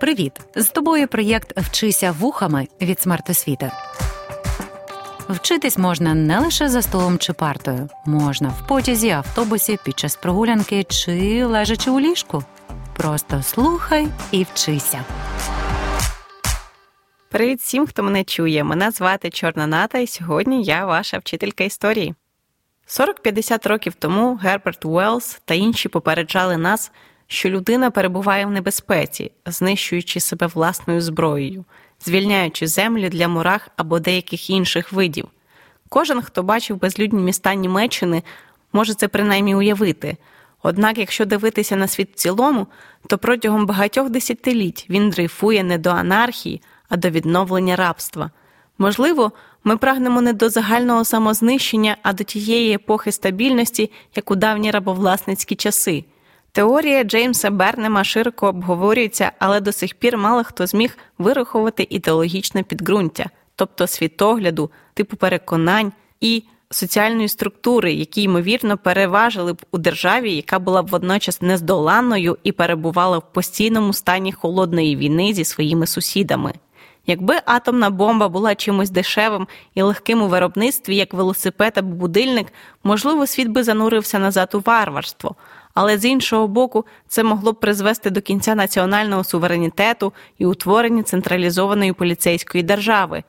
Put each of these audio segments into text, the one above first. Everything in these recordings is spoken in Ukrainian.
Привіт! З тобою проєкт Вчися вухами від смертосвіти. Вчитись можна не лише за столом чи партою, можна в потязі, автобусі, під час прогулянки чи лежачи у ліжку. Просто слухай і вчися. Привіт всім, хто мене чує. Мене звати Чорна Ната, і сьогодні я ваша вчителька історії. 40-50 років тому Герберт Уеллс та інші попереджали нас, що людина перебуває в небезпеці, знищуючи себе власною зброєю, звільняючи землю для мурах або деяких інших видів. Кожен, хто бачив безлюдні міста Німеччини, може це принаймні уявити. Однак, якщо дивитися на світ в цілому, то протягом багатьох десятиліть він дрейфує не до анархії, а до відновлення рабства. Можливо, ми прагнемо не до загального самознищення, а до тієї епохи стабільності, як у давні рабовласницькі часи. Теорія Джеймса Бернема широко обговорюється, але до сих пір мало хто зміг вирахувати ідеологічне підґрунтя, тобто світогляду, типу переконань і соціальної структури, які ймовірно переважили б у державі, яка була б водночас нездоланною і перебувала в постійному стані холодної війни зі своїми сусідами. Якби атомна бомба була чимось дешевим і легким у виробництві, як велосипед або будильник, можливо, світ би занурився назад у варварство. Але з іншого боку, це могло б призвести до кінця національного суверенітету і утворення централізованої поліцейської держави.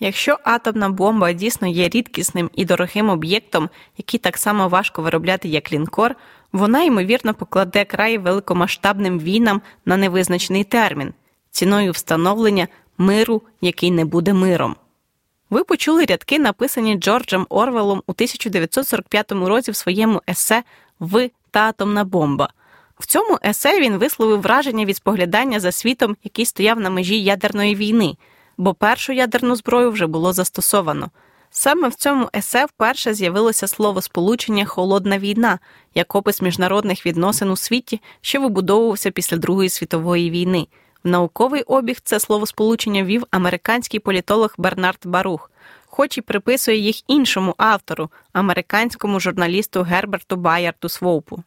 Якщо атомна бомба дійсно є рідкісним і дорогим об'єктом, який так само важко виробляти, як лінкор, вона ймовірно покладе край великомасштабним війнам на невизначений термін, ціною встановлення миру, який не буде миром. Ви почули рядки, написані Джорджем Орвелом у 1945 році в своєму есе Ви та атомна бомба. В цьому есе він висловив враження від споглядання за світом, який стояв на межі ядерної війни, бо першу ядерну зброю вже було застосовано. Саме в цьому есе вперше з'явилося слово сполучення Холодна війна як опис міжнародних відносин у світі, що вибудовувався після Другої світової війни. В науковий обіг це словосполучення вів американський політолог Бернард Барух, хоч і приписує їх іншому автору, американському журналісту Герберту Байарту Своупу.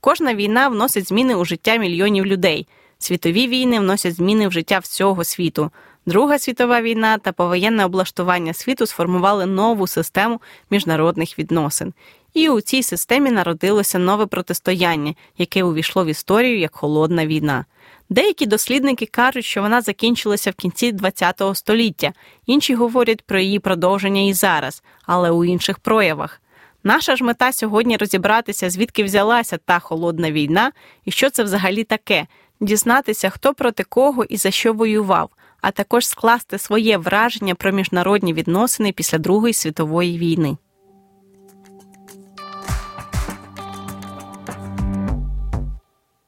Кожна війна вносить зміни у життя мільйонів людей. Світові війни вносять зміни в життя всього світу. Друга світова війна та повоєнне облаштування світу сформували нову систему міжнародних відносин. І у цій системі народилося нове протистояння, яке увійшло в історію як холодна війна. Деякі дослідники кажуть, що вона закінчилася в кінці ХХ століття, інші говорять про її продовження і зараз, але у інших проявах. Наша ж мета сьогодні розібратися, звідки взялася та холодна війна і що це взагалі таке, дізнатися, хто проти кого і за що воював, а також скласти своє враження про міжнародні відносини після Другої світової війни.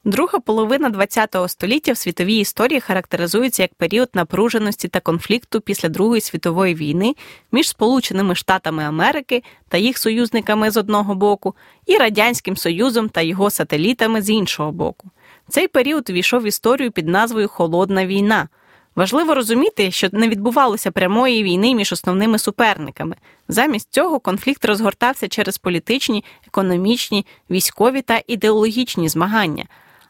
Друга половина ХХ століття в світовій історії характеризується як період напруженості та конфлікту після Другої світової війни між Сполученими Штатами Америки та їх союзниками з одного боку і Радянським Союзом та його сателітами з іншого боку. Цей період війшов в історію під назвою Холодна війна. Важливо розуміти, що не відбувалося прямої війни між основними суперниками. Замість цього конфлікт розгортався через політичні, економічні, військові та ідеологічні змагання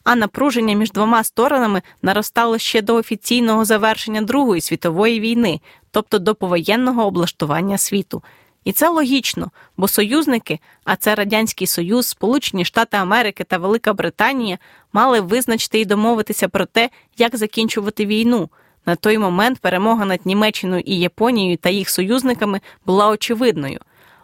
а напруження між двома сторонами наростало ще до офіційного завершення Другої світової війни, тобто до повоєнного облаштування світу. І це логічно, бо союзники, а це Радянський Союз, Сполучені Штати Америки та Велика Британія, мали визначити і домовитися про те, як закінчувати війну. На той момент перемога над Німеччиною і Японією та їх союзниками була очевидною.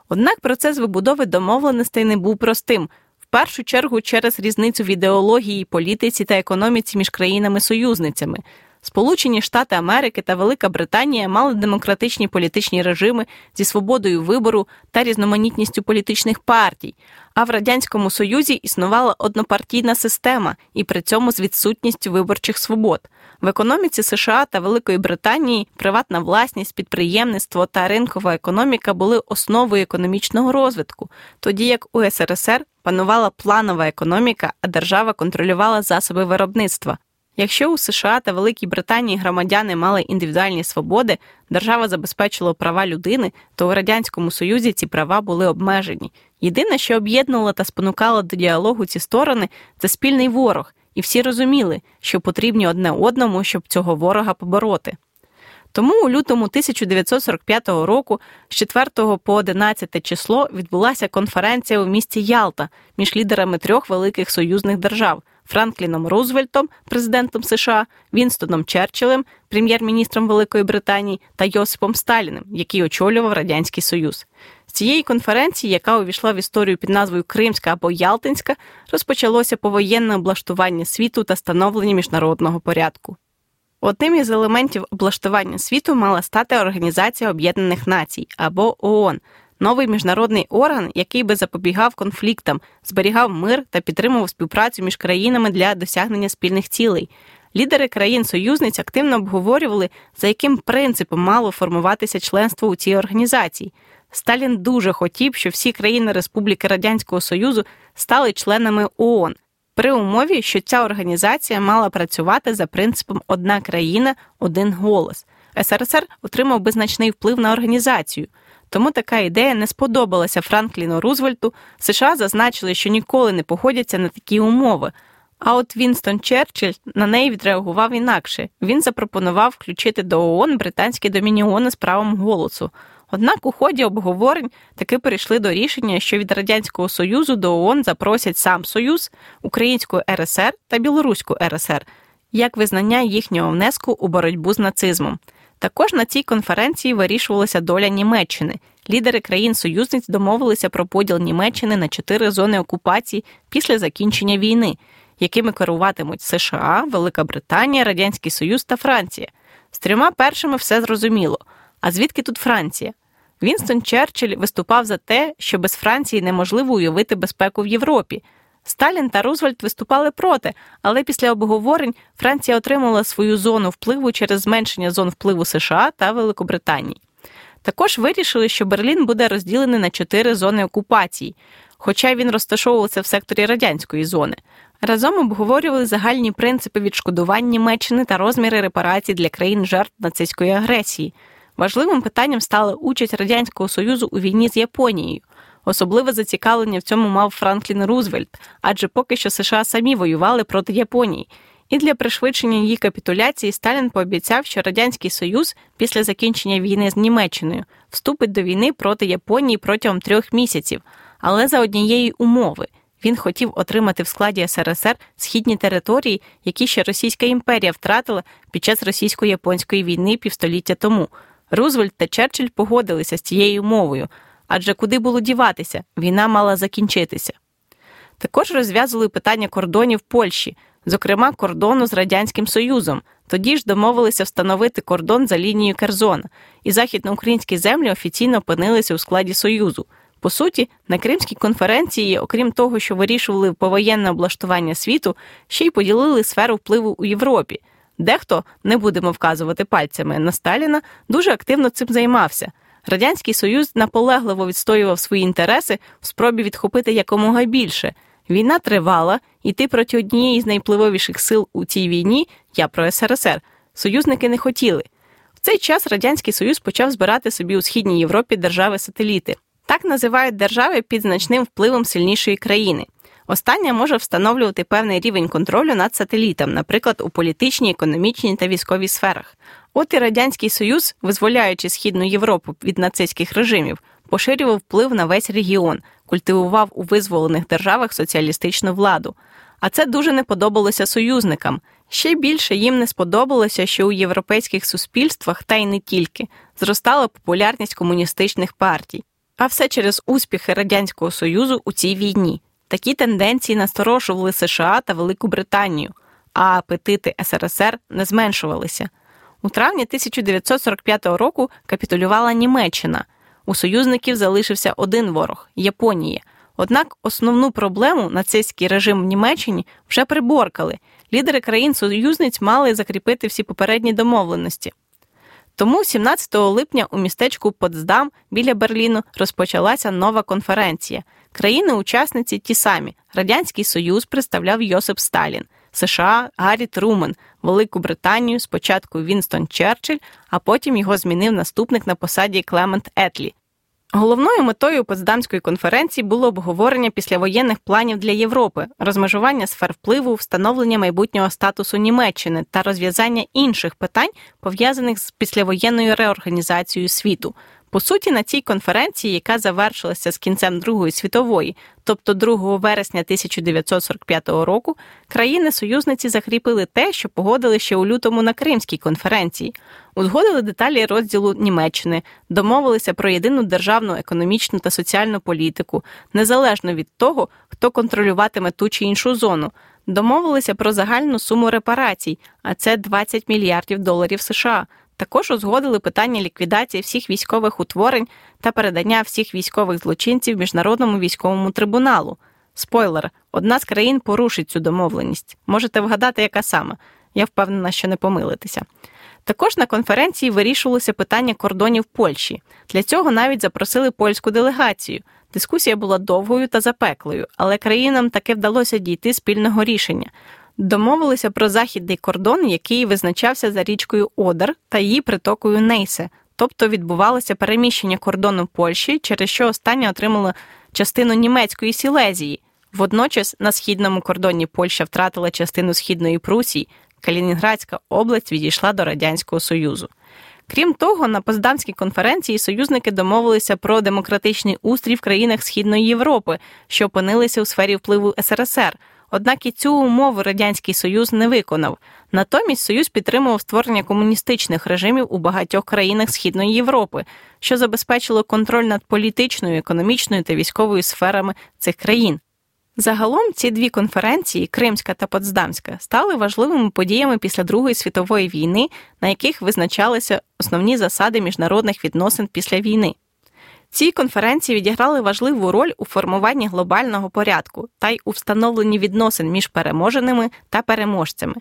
Однак процес вибудови домовленостей не був простим, першу чергу через різницю в ідеології, політиці та економіці між країнами-союзницями. Сполучені Штати Америки та Велика Британія мали демократичні політичні режими зі свободою вибору та різноманітністю політичних партій, а в Радянському Союзі існувала однопартійна система і при цьому з відсутністю виборчих свобод. В економіці США та Великої Британії приватна власність, підприємництво та ринкова економіка були основою економічного розвитку, тоді як у СРСР панувала планова економіка, а держава контролювала засоби виробництва. Якщо у США та Великій Британії громадяни мали індивідуальні свободи, держава забезпечила права людини, то у радянському союзі ці права були обмежені. Єдине, що об'єднувало та спонукало до діалогу ці сторони, це спільний ворог, і всі розуміли, що потрібні одне одному, щоб цього ворога побороти. Тому у лютому 1945 року з 4 по 11 число відбулася конференція у місті Ялта між лідерами трьох великих союзних держав Франкліном Рузвельтом, президентом США, Вінстоном Черчиллем, прем'єр-міністром Великої Британії та Йосипом Сталіним, який очолював Радянський Союз. З цієї конференції, яка увійшла в історію під назвою Кримська або Ялтинська, розпочалося повоєнне облаштування світу та становлення міжнародного порядку. Одним із елементів облаштування світу мала стати Організація Об'єднаних Націй або ООН, новий міжнародний орган, який би запобігав конфліктам, зберігав мир та підтримував співпрацю між країнами для досягнення спільних цілей. Лідери країн-союзниць активно обговорювали, за яким принципом мало формуватися членство у цій організації. Сталін дуже хотів, щоб всі країни Республіки Радянського Союзу стали членами ООН при умові, що ця організація мала працювати за принципом одна країна, один голос. СРСР отримав би значний вплив на організацію. Тому така ідея не сподобалася Франкліну Рузвельту. США зазначили, що ніколи не погодяться на такі умови. А от Вінстон Черчилль на неї відреагував інакше. Він запропонував включити до ООН британські домініони з правом голосу. Однак у ході обговорень таки перейшли до рішення, що від Радянського Союзу до ООН запросять сам Союз, Українську РСР та Білоруську РСР як визнання їхнього внеску у боротьбу з нацизмом. Також на цій конференції вирішувалася доля Німеччини. Лідери країн-союзниць домовилися про поділ Німеччини на чотири зони окупації після закінчення війни, якими керуватимуть США, Велика Британія, Радянський Союз та Франція. З трьома першими все зрозуміло. А звідки тут Франція? Вінстон Черчилль виступав за те, що без Франції неможливо уявити безпеку в Європі. Сталін та Рузвельт виступали проти, але після обговорень Франція отримала свою зону впливу через зменшення зон впливу США та Великобританії. Також вирішили, що Берлін буде розділений на чотири зони окупації, хоча він розташовувався в секторі радянської зони. Разом обговорювали загальні принципи відшкодування Німеччини та розміри репарацій для країн жертв нацистської агресії. Важливим питанням стала участь Радянського Союзу у війні з Японією. Особливе зацікавлення в цьому мав Франклін Рузвельт, адже поки що США самі воювали проти Японії. І для пришвидшення її капітуляції Сталін пообіцяв, що Радянський Союз після закінчення війни з Німеччиною вступить до війни проти Японії протягом трьох місяців, але за однієї умови. Він хотів отримати в складі СРСР східні території, які ще Російська імперія втратила під час російсько-японської війни півстоліття тому. Рузвельт та Черчилль погодилися з цією мовою, адже куди було діватися, війна мала закінчитися. Також розв'язували питання кордонів Польщі, зокрема кордону з Радянським Союзом. Тоді ж домовилися встановити кордон за лінією Керзона, і західноукраїнські землі офіційно опинилися у складі Союзу. По суті, на Кримській конференції, окрім того, що вирішували повоєнне облаштування світу, ще й поділили сферу впливу у Європі. Дехто, не будемо вказувати пальцями на Сталіна, дуже активно цим займався. Радянський Союз наполегливо відстоював свої інтереси в спробі відхопити якомога більше. Війна тривала, йти проти однієї з найвпливовіших сил у цій війні, я про СРСР, союзники не хотіли. В цей час Радянський Союз почав збирати собі у східній Європі держави-сателіти. Так називають держави під значним впливом сильнішої країни. Остання може встановлювати певний рівень контролю над сателітом, наприклад, у політичній, економічній та військовій сферах. От і Радянський Союз, визволяючи Східну Європу від нацистських режимів, поширював вплив на весь регіон, культивував у визволених державах соціалістичну владу. А це дуже не подобалося союзникам. Ще більше їм не сподобалося, що у європейських суспільствах, та й не тільки, зростала популярність комуністичних партій, а все через успіхи Радянського Союзу у цій війні. Такі тенденції насторошували США та Велику Британію, а апетити СРСР не зменшувалися. У травні 1945 року капітулювала Німеччина. У союзників залишився один ворог Японія. Однак основну проблему нацистський режим в Німеччині вже приборкали. Лідери країн-союзниць мали закріпити всі попередні домовленості. Тому 17 липня у містечку Потсдам біля Берліну розпочалася нова конференція. Країни-учасниці ті самі: Радянський Союз представляв Йосип Сталін, США Гаррі Трумен, Велику Британію спочатку Вінстон Черчилль, а потім його змінив наступник на посаді Клемент Етлі. Головною метою Потсдамської конференції було обговорення післявоєнних планів для Європи, розмежування сфер впливу, встановлення майбутнього статусу Німеччини та розв'язання інших питань, пов'язаних з післявоєнною реорганізацією світу. По суті, на цій конференції, яка завершилася з кінцем Другої світової, тобто 2 вересня 1945 року, країни-союзниці закріпили те, що погодили ще у лютому на Кримській конференції, узгодили деталі розділу Німеччини, домовилися про єдину державну економічну та соціальну політику, незалежно від того, хто контролюватиме ту чи іншу зону. Домовилися про загальну суму репарацій, а це 20 мільярдів доларів США. Також узгодили питання ліквідації всіх військових утворень та передання всіх військових злочинців міжнародному військовому трибуналу. Спойлер: одна з країн порушить цю домовленість. Можете вгадати, яка саме. Я впевнена, що не помилитися. Також на конференції вирішувалося питання кордонів Польщі. Для цього навіть запросили польську делегацію. Дискусія була довгою та запеклою, але країнам таки вдалося дійти спільного рішення. Домовилися про західний кордон, який визначався за річкою Одер та її притокою Нейсе, тобто відбувалося переміщення кордону Польщі, через що остання отримала частину німецької Сілезії. Водночас на східному кордоні Польща втратила частину східної Прусії, Калінінградська область відійшла до Радянського Союзу. Крім того, на Поздамській конференції союзники домовилися про демократичний устрій в країнах Східної Європи, що опинилися у сфері впливу СРСР. Однак і цю умову Радянський Союз не виконав. Натомість Союз підтримував створення комуністичних режимів у багатьох країнах Східної Європи, що забезпечило контроль над політичною, економічною та військовою сферами цих країн. Загалом ці дві конференції, Кримська та Потсдамська, стали важливими подіями після Другої світової війни, на яких визначалися основні засади міжнародних відносин після війни. Ці конференції відіграли важливу роль у формуванні глобального порядку та й у встановленні відносин між переможеними та переможцями.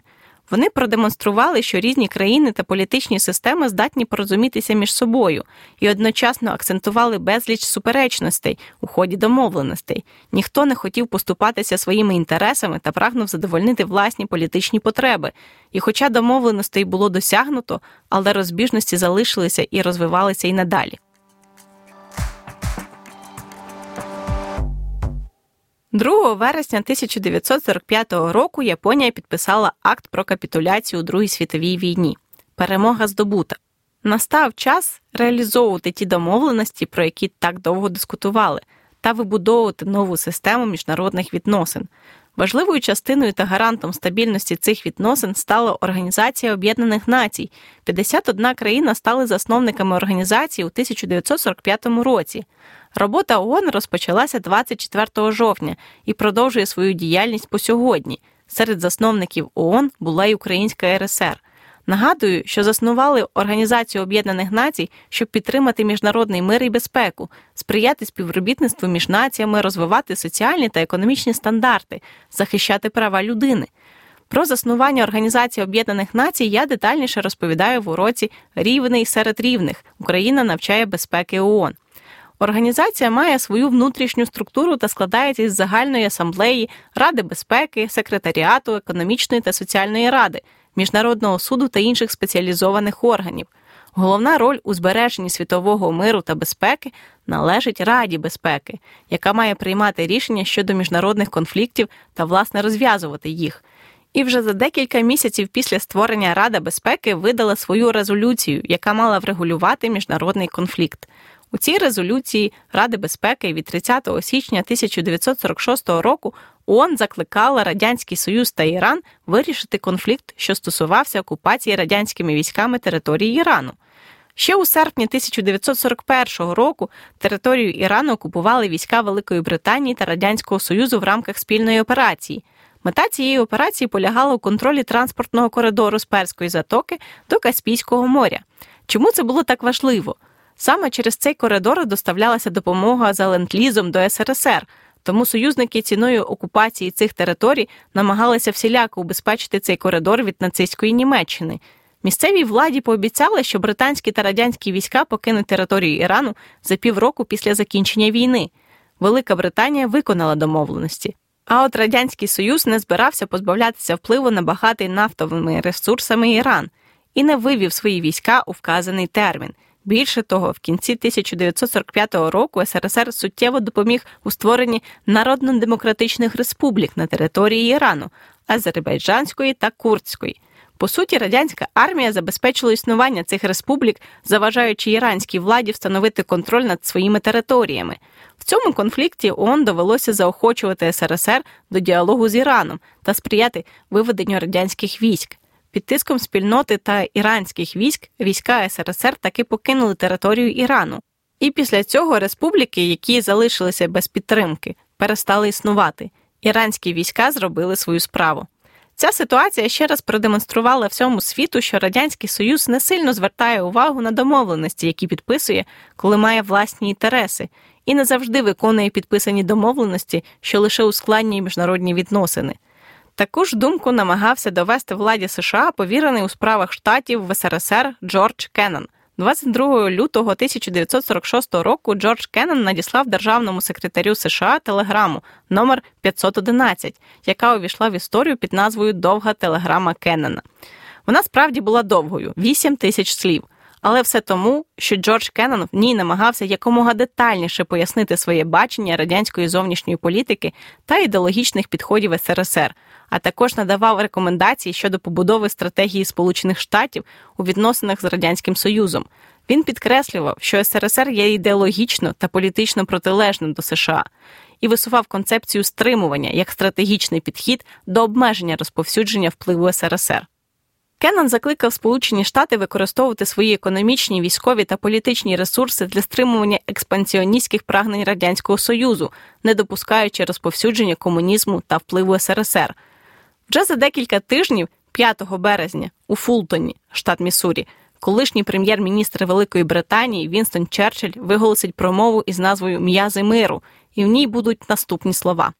Вони продемонстрували, що різні країни та політичні системи здатні порозумітися між собою і одночасно акцентували безліч суперечностей у ході домовленостей. Ніхто не хотів поступатися своїми інтересами та прагнув задовольнити власні політичні потреби. І, хоча домовленостей було досягнуто, але розбіжності залишилися і розвивалися і надалі. 2 вересня 1945 року Японія підписала акт про капітуляцію у Другій світовій війні. Перемога здобута. Настав час реалізовувати ті домовленості, про які так довго дискутували, та вибудовувати нову систему міжнародних відносин. Важливою частиною та гарантом стабільності цих відносин стала Організація Об'єднаних Націй. 51 країна стали засновниками організації у 1945 році. Робота ООН розпочалася 24 жовтня і продовжує свою діяльність по сьогодні. Серед засновників ООН була й Українська РСР. Нагадую, що заснували Організацію Об'єднаних Націй, щоб підтримати міжнародний мир і безпеку, сприяти співробітництву між націями, розвивати соціальні та економічні стандарти, захищати права людини. Про заснування Організації Об'єднаних Націй я детальніше розповідаю в уроці Рівний серед рівних. Україна навчає безпеки ООН. Організація має свою внутрішню структуру та складається із загальної асамблеї, Ради безпеки, секретаріату, економічної та соціальної ради, міжнародного суду та інших спеціалізованих органів. Головна роль у збереженні світового миру та безпеки належить Раді безпеки, яка має приймати рішення щодо міжнародних конфліктів та, власне, розв'язувати їх. І вже за декілька місяців після створення Рада безпеки видала свою резолюцію, яка мала врегулювати міжнародний конфлікт. У цій резолюції Ради безпеки від 30 січня 1946 року ООН закликала Радянський Союз та Іран вирішити конфлікт, що стосувався окупації радянськими військами території Ірану. Ще у серпні 1941 року територію Ірану окупували війська Великої Британії та Радянського Союзу в рамках спільної операції. Мета цієї операції полягала у контролі транспортного коридору з Перської затоки до Каспійського моря. Чому це було так важливо? Саме через цей коридор доставлялася допомога за ленд-лізом до СРСР, тому союзники ціною окупації цих територій намагалися всіляко убезпечити цей коридор від нацистської Німеччини. Місцевій владі пообіцяли, що британські та радянські війська покинуть територію Ірану за півроку після закінчення війни. Велика Британія виконала домовленості. А от Радянський Союз не збирався позбавлятися впливу на багатий нафтовими ресурсами Іран і не вивів свої війська у вказаний термін. Більше того, в кінці 1945 року СРСР суттєво допоміг у створенні народно-демократичних республік на території Ірану, Азербайджанської та Курдської. По суті, радянська армія забезпечила існування цих республік, заважаючи іранській владі встановити контроль над своїми територіями. В цьому конфлікті ООН довелося заохочувати СРСР до діалогу з Іраном та сприяти виведенню радянських військ. Під тиском спільноти та іранських військ війська СРСР таки покинули територію Ірану. І після цього республіки, які залишилися без підтримки, перестали існувати. Іранські війська зробили свою справу. Ця ситуація ще раз продемонструвала всьому світу, що Радянський Союз не сильно звертає увагу на домовленості, які підписує, коли має власні інтереси, і не завжди виконує підписані домовленості, що лише ускладнює міжнародні відносини. Таку ж думку намагався довести владі США повірений у справах штатів в СРСР Джордж Кеннон. 22 лютого 1946 року Джордж Кеннон надіслав державному секретарю США телеграму номер 511, яка увійшла в історію під назвою Довга телеграма Кеннона. Вона справді була довгою 8 тисяч слів. Але все тому, що Джордж Кеннон в ній намагався якомога детальніше пояснити своє бачення радянської зовнішньої політики та ідеологічних підходів СРСР, а також надавав рекомендації щодо побудови стратегії Сполучених Штатів у відносинах з Радянським Союзом. Він підкреслював, що СРСР є ідеологічно та політично протилежним до США і висував концепцію стримування як стратегічний підхід до обмеження розповсюдження впливу СРСР. Кеннон закликав Сполучені Штати використовувати свої економічні, військові та політичні ресурси для стримування експансіоністських прагнень Радянського Союзу, не допускаючи розповсюдження комунізму та впливу СРСР. Вже за декілька тижнів, 5 березня, у Фултоні, штат Міссурі, колишній прем'єр-міністр Великої Британії Вінстон Черчилль виголосить промову із назвою М'язи миру, і в ній будуть наступні слова.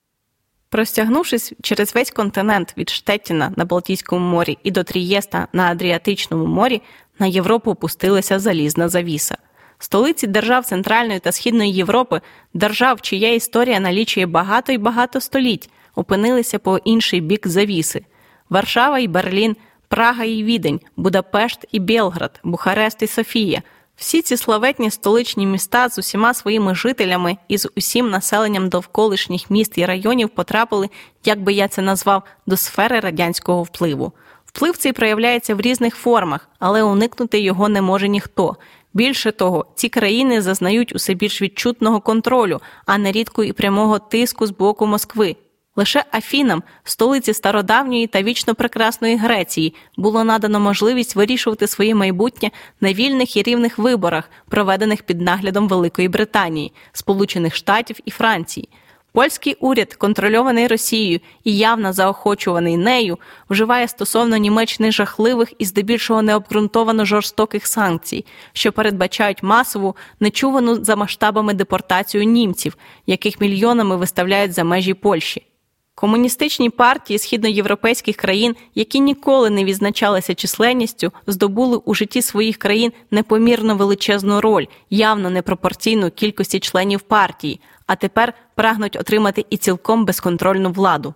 Простягнувшись через весь континент від Штеттіна на Балтійському морі і до Трієста на Адріатичному морі, на Європу опустилася залізна завіса. Столиці держав Центральної та Східної Європи, держав, чия історія налічує багато і багато століть, опинилися по інший бік завіси: Варшава і Берлін, Прага і Відень, Будапешт і Белград, Бухарест і Софія. Всі ці славетні столичні міста з усіма своїми жителями і з усім населенням довколишніх міст і районів потрапили, як би я це назвав, до сфери радянського впливу. Вплив цей проявляється в різних формах, але уникнути його не може ніхто. Більше того, ці країни зазнають усе більш відчутного контролю, а нерідко і прямого тиску з боку Москви. Лише Афінам, столиці стародавньої та вічно прекрасної Греції, було надано можливість вирішувати своє майбутнє на вільних і рівних виборах, проведених під наглядом Великої Британії, Сполучених Штатів і Франції. Польський уряд, контрольований Росією і явно заохочуваний нею, вживає стосовно Німеччини жахливих і здебільшого необґрунтовано жорстоких санкцій, що передбачають масову, нечувану за масштабами депортацію німців, яких мільйонами виставляють за межі Польщі. Комуністичні партії східноєвропейських країн, які ніколи не відзначалися численністю, здобули у житті своїх країн непомірно величезну роль, явно непропорційну кількості членів партії, а тепер прагнуть отримати і цілком безконтрольну владу.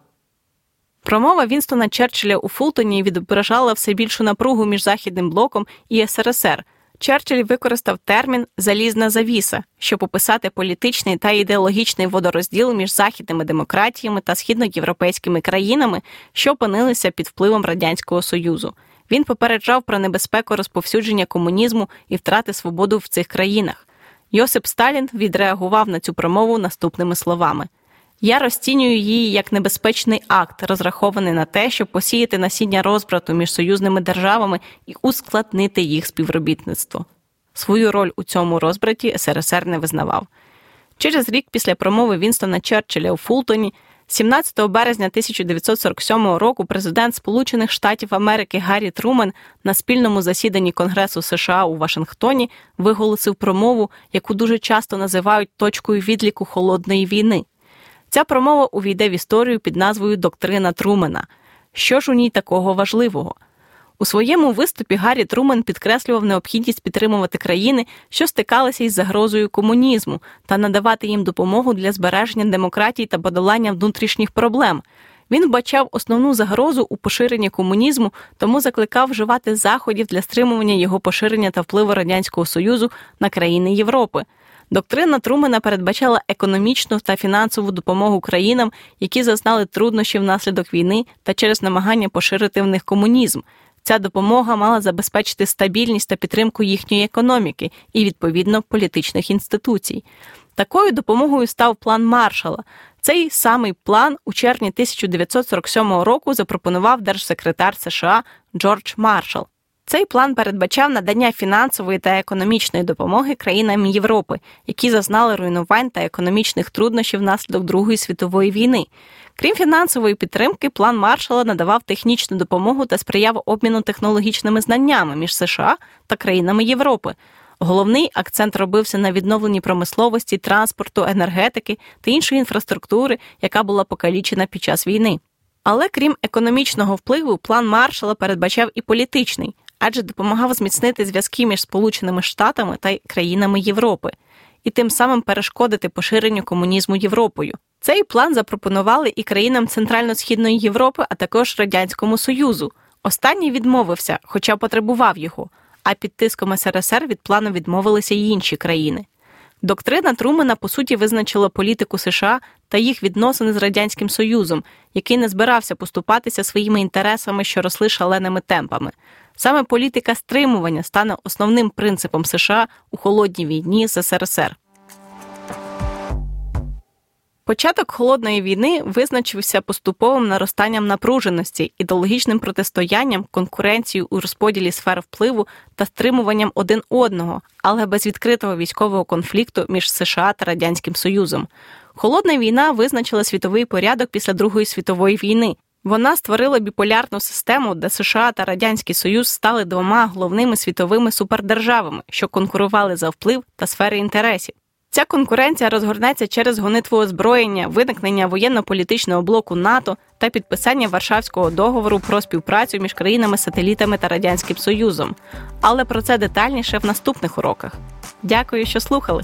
Промова Вінстона Черчилля у Фултоні відображала все більшу напругу між Західним блоком і СРСР. Черчилль використав термін залізна завіса, щоб описати політичний та ідеологічний водорозділ між західними демократіями та східноєвропейськими країнами, що опинилися під впливом радянського союзу. Він попереджав про небезпеку розповсюдження комунізму і втрати свободу в цих країнах. Йосип Сталін відреагував на цю промову наступними словами. Я розцінюю її як небезпечний акт, розрахований на те, щоб посіяти насіння розбрату між союзними державами і ускладнити їх співробітництво. Свою роль у цьому розбраті СРСР не визнавав. Через рік після промови Вінстона Черчилля у Фултоні, 17 березня 1947 року, президент Сполучених Штатів Америки Гаррі Трумен на спільному засіданні Конгресу США у Вашингтоні виголосив промову, яку дуже часто називають точкою відліку холодної війни. Ця промова увійде в історію під назвою Доктрина Трумена. Що ж у ній такого важливого? У своєму виступі Гаррі Трумен підкреслював необхідність підтримувати країни, що стикалися із загрозою комунізму, та надавати їм допомогу для збереження демократії та подолання внутрішніх проблем. Він бачав основну загрозу у поширенні комунізму, тому закликав вживати заходів для стримування його поширення та впливу радянського союзу на країни Європи. Доктрина Трумена передбачала економічну та фінансову допомогу країнам, які зазнали труднощів внаслідок війни та через намагання поширити в них комунізм. Ця допомога мала забезпечити стабільність та підтримку їхньої економіки і, відповідно, політичних інституцій. Такою допомогою став план Маршала. Цей самий план у червні 1947 року запропонував держсекретар США Джордж Маршал. Цей план передбачав надання фінансової та економічної допомоги країнам Європи, які зазнали руйнувань та економічних труднощів внаслідок Другої світової війни. Крім фінансової підтримки, план Маршала надавав технічну допомогу та сприяв обміну технологічними знаннями між США та країнами Європи. Головний акцент робився на відновленні промисловості, транспорту, енергетики та іншої інфраструктури, яка була покалічена під час війни. Але крім економічного впливу, план Маршала передбачав і політичний, адже допомагав зміцнити зв'язки між Сполученими Штатами та країнами Європи і тим самим перешкодити поширенню комунізму Європою. Цей план запропонували і країнам Центрально-Східної Європи, а також Радянському Союзу. Останній відмовився, хоча потребував його, а під тиском СРСР від плану відмовилися й інші країни. Доктрина Трумена по суті визначила політику США та їх відносини з радянським союзом, який не збирався поступатися своїми інтересами, що росли шаленими темпами. Саме політика стримування стане основним принципом США у холодній війні з СРСР. Початок холодної війни визначився поступовим наростанням напруженості, ідеологічним протистоянням, конкуренцією у розподілі сфер впливу та стримуванням один одного, але без відкритого військового конфлікту між США та Радянським Союзом. Холодна війна визначила світовий порядок після Другої світової війни. Вона створила біполярну систему, де США та Радянський Союз стали двома головними світовими супердержавами, що конкурували за вплив та сфери інтересів. Ця конкуренція розгорнеться через гонитву озброєння, виникнення воєнно-політичного блоку НАТО та підписання Варшавського договору про співпрацю між країнами-сателітами та Радянським Союзом. Але про це детальніше в наступних уроках. Дякую, що слухали.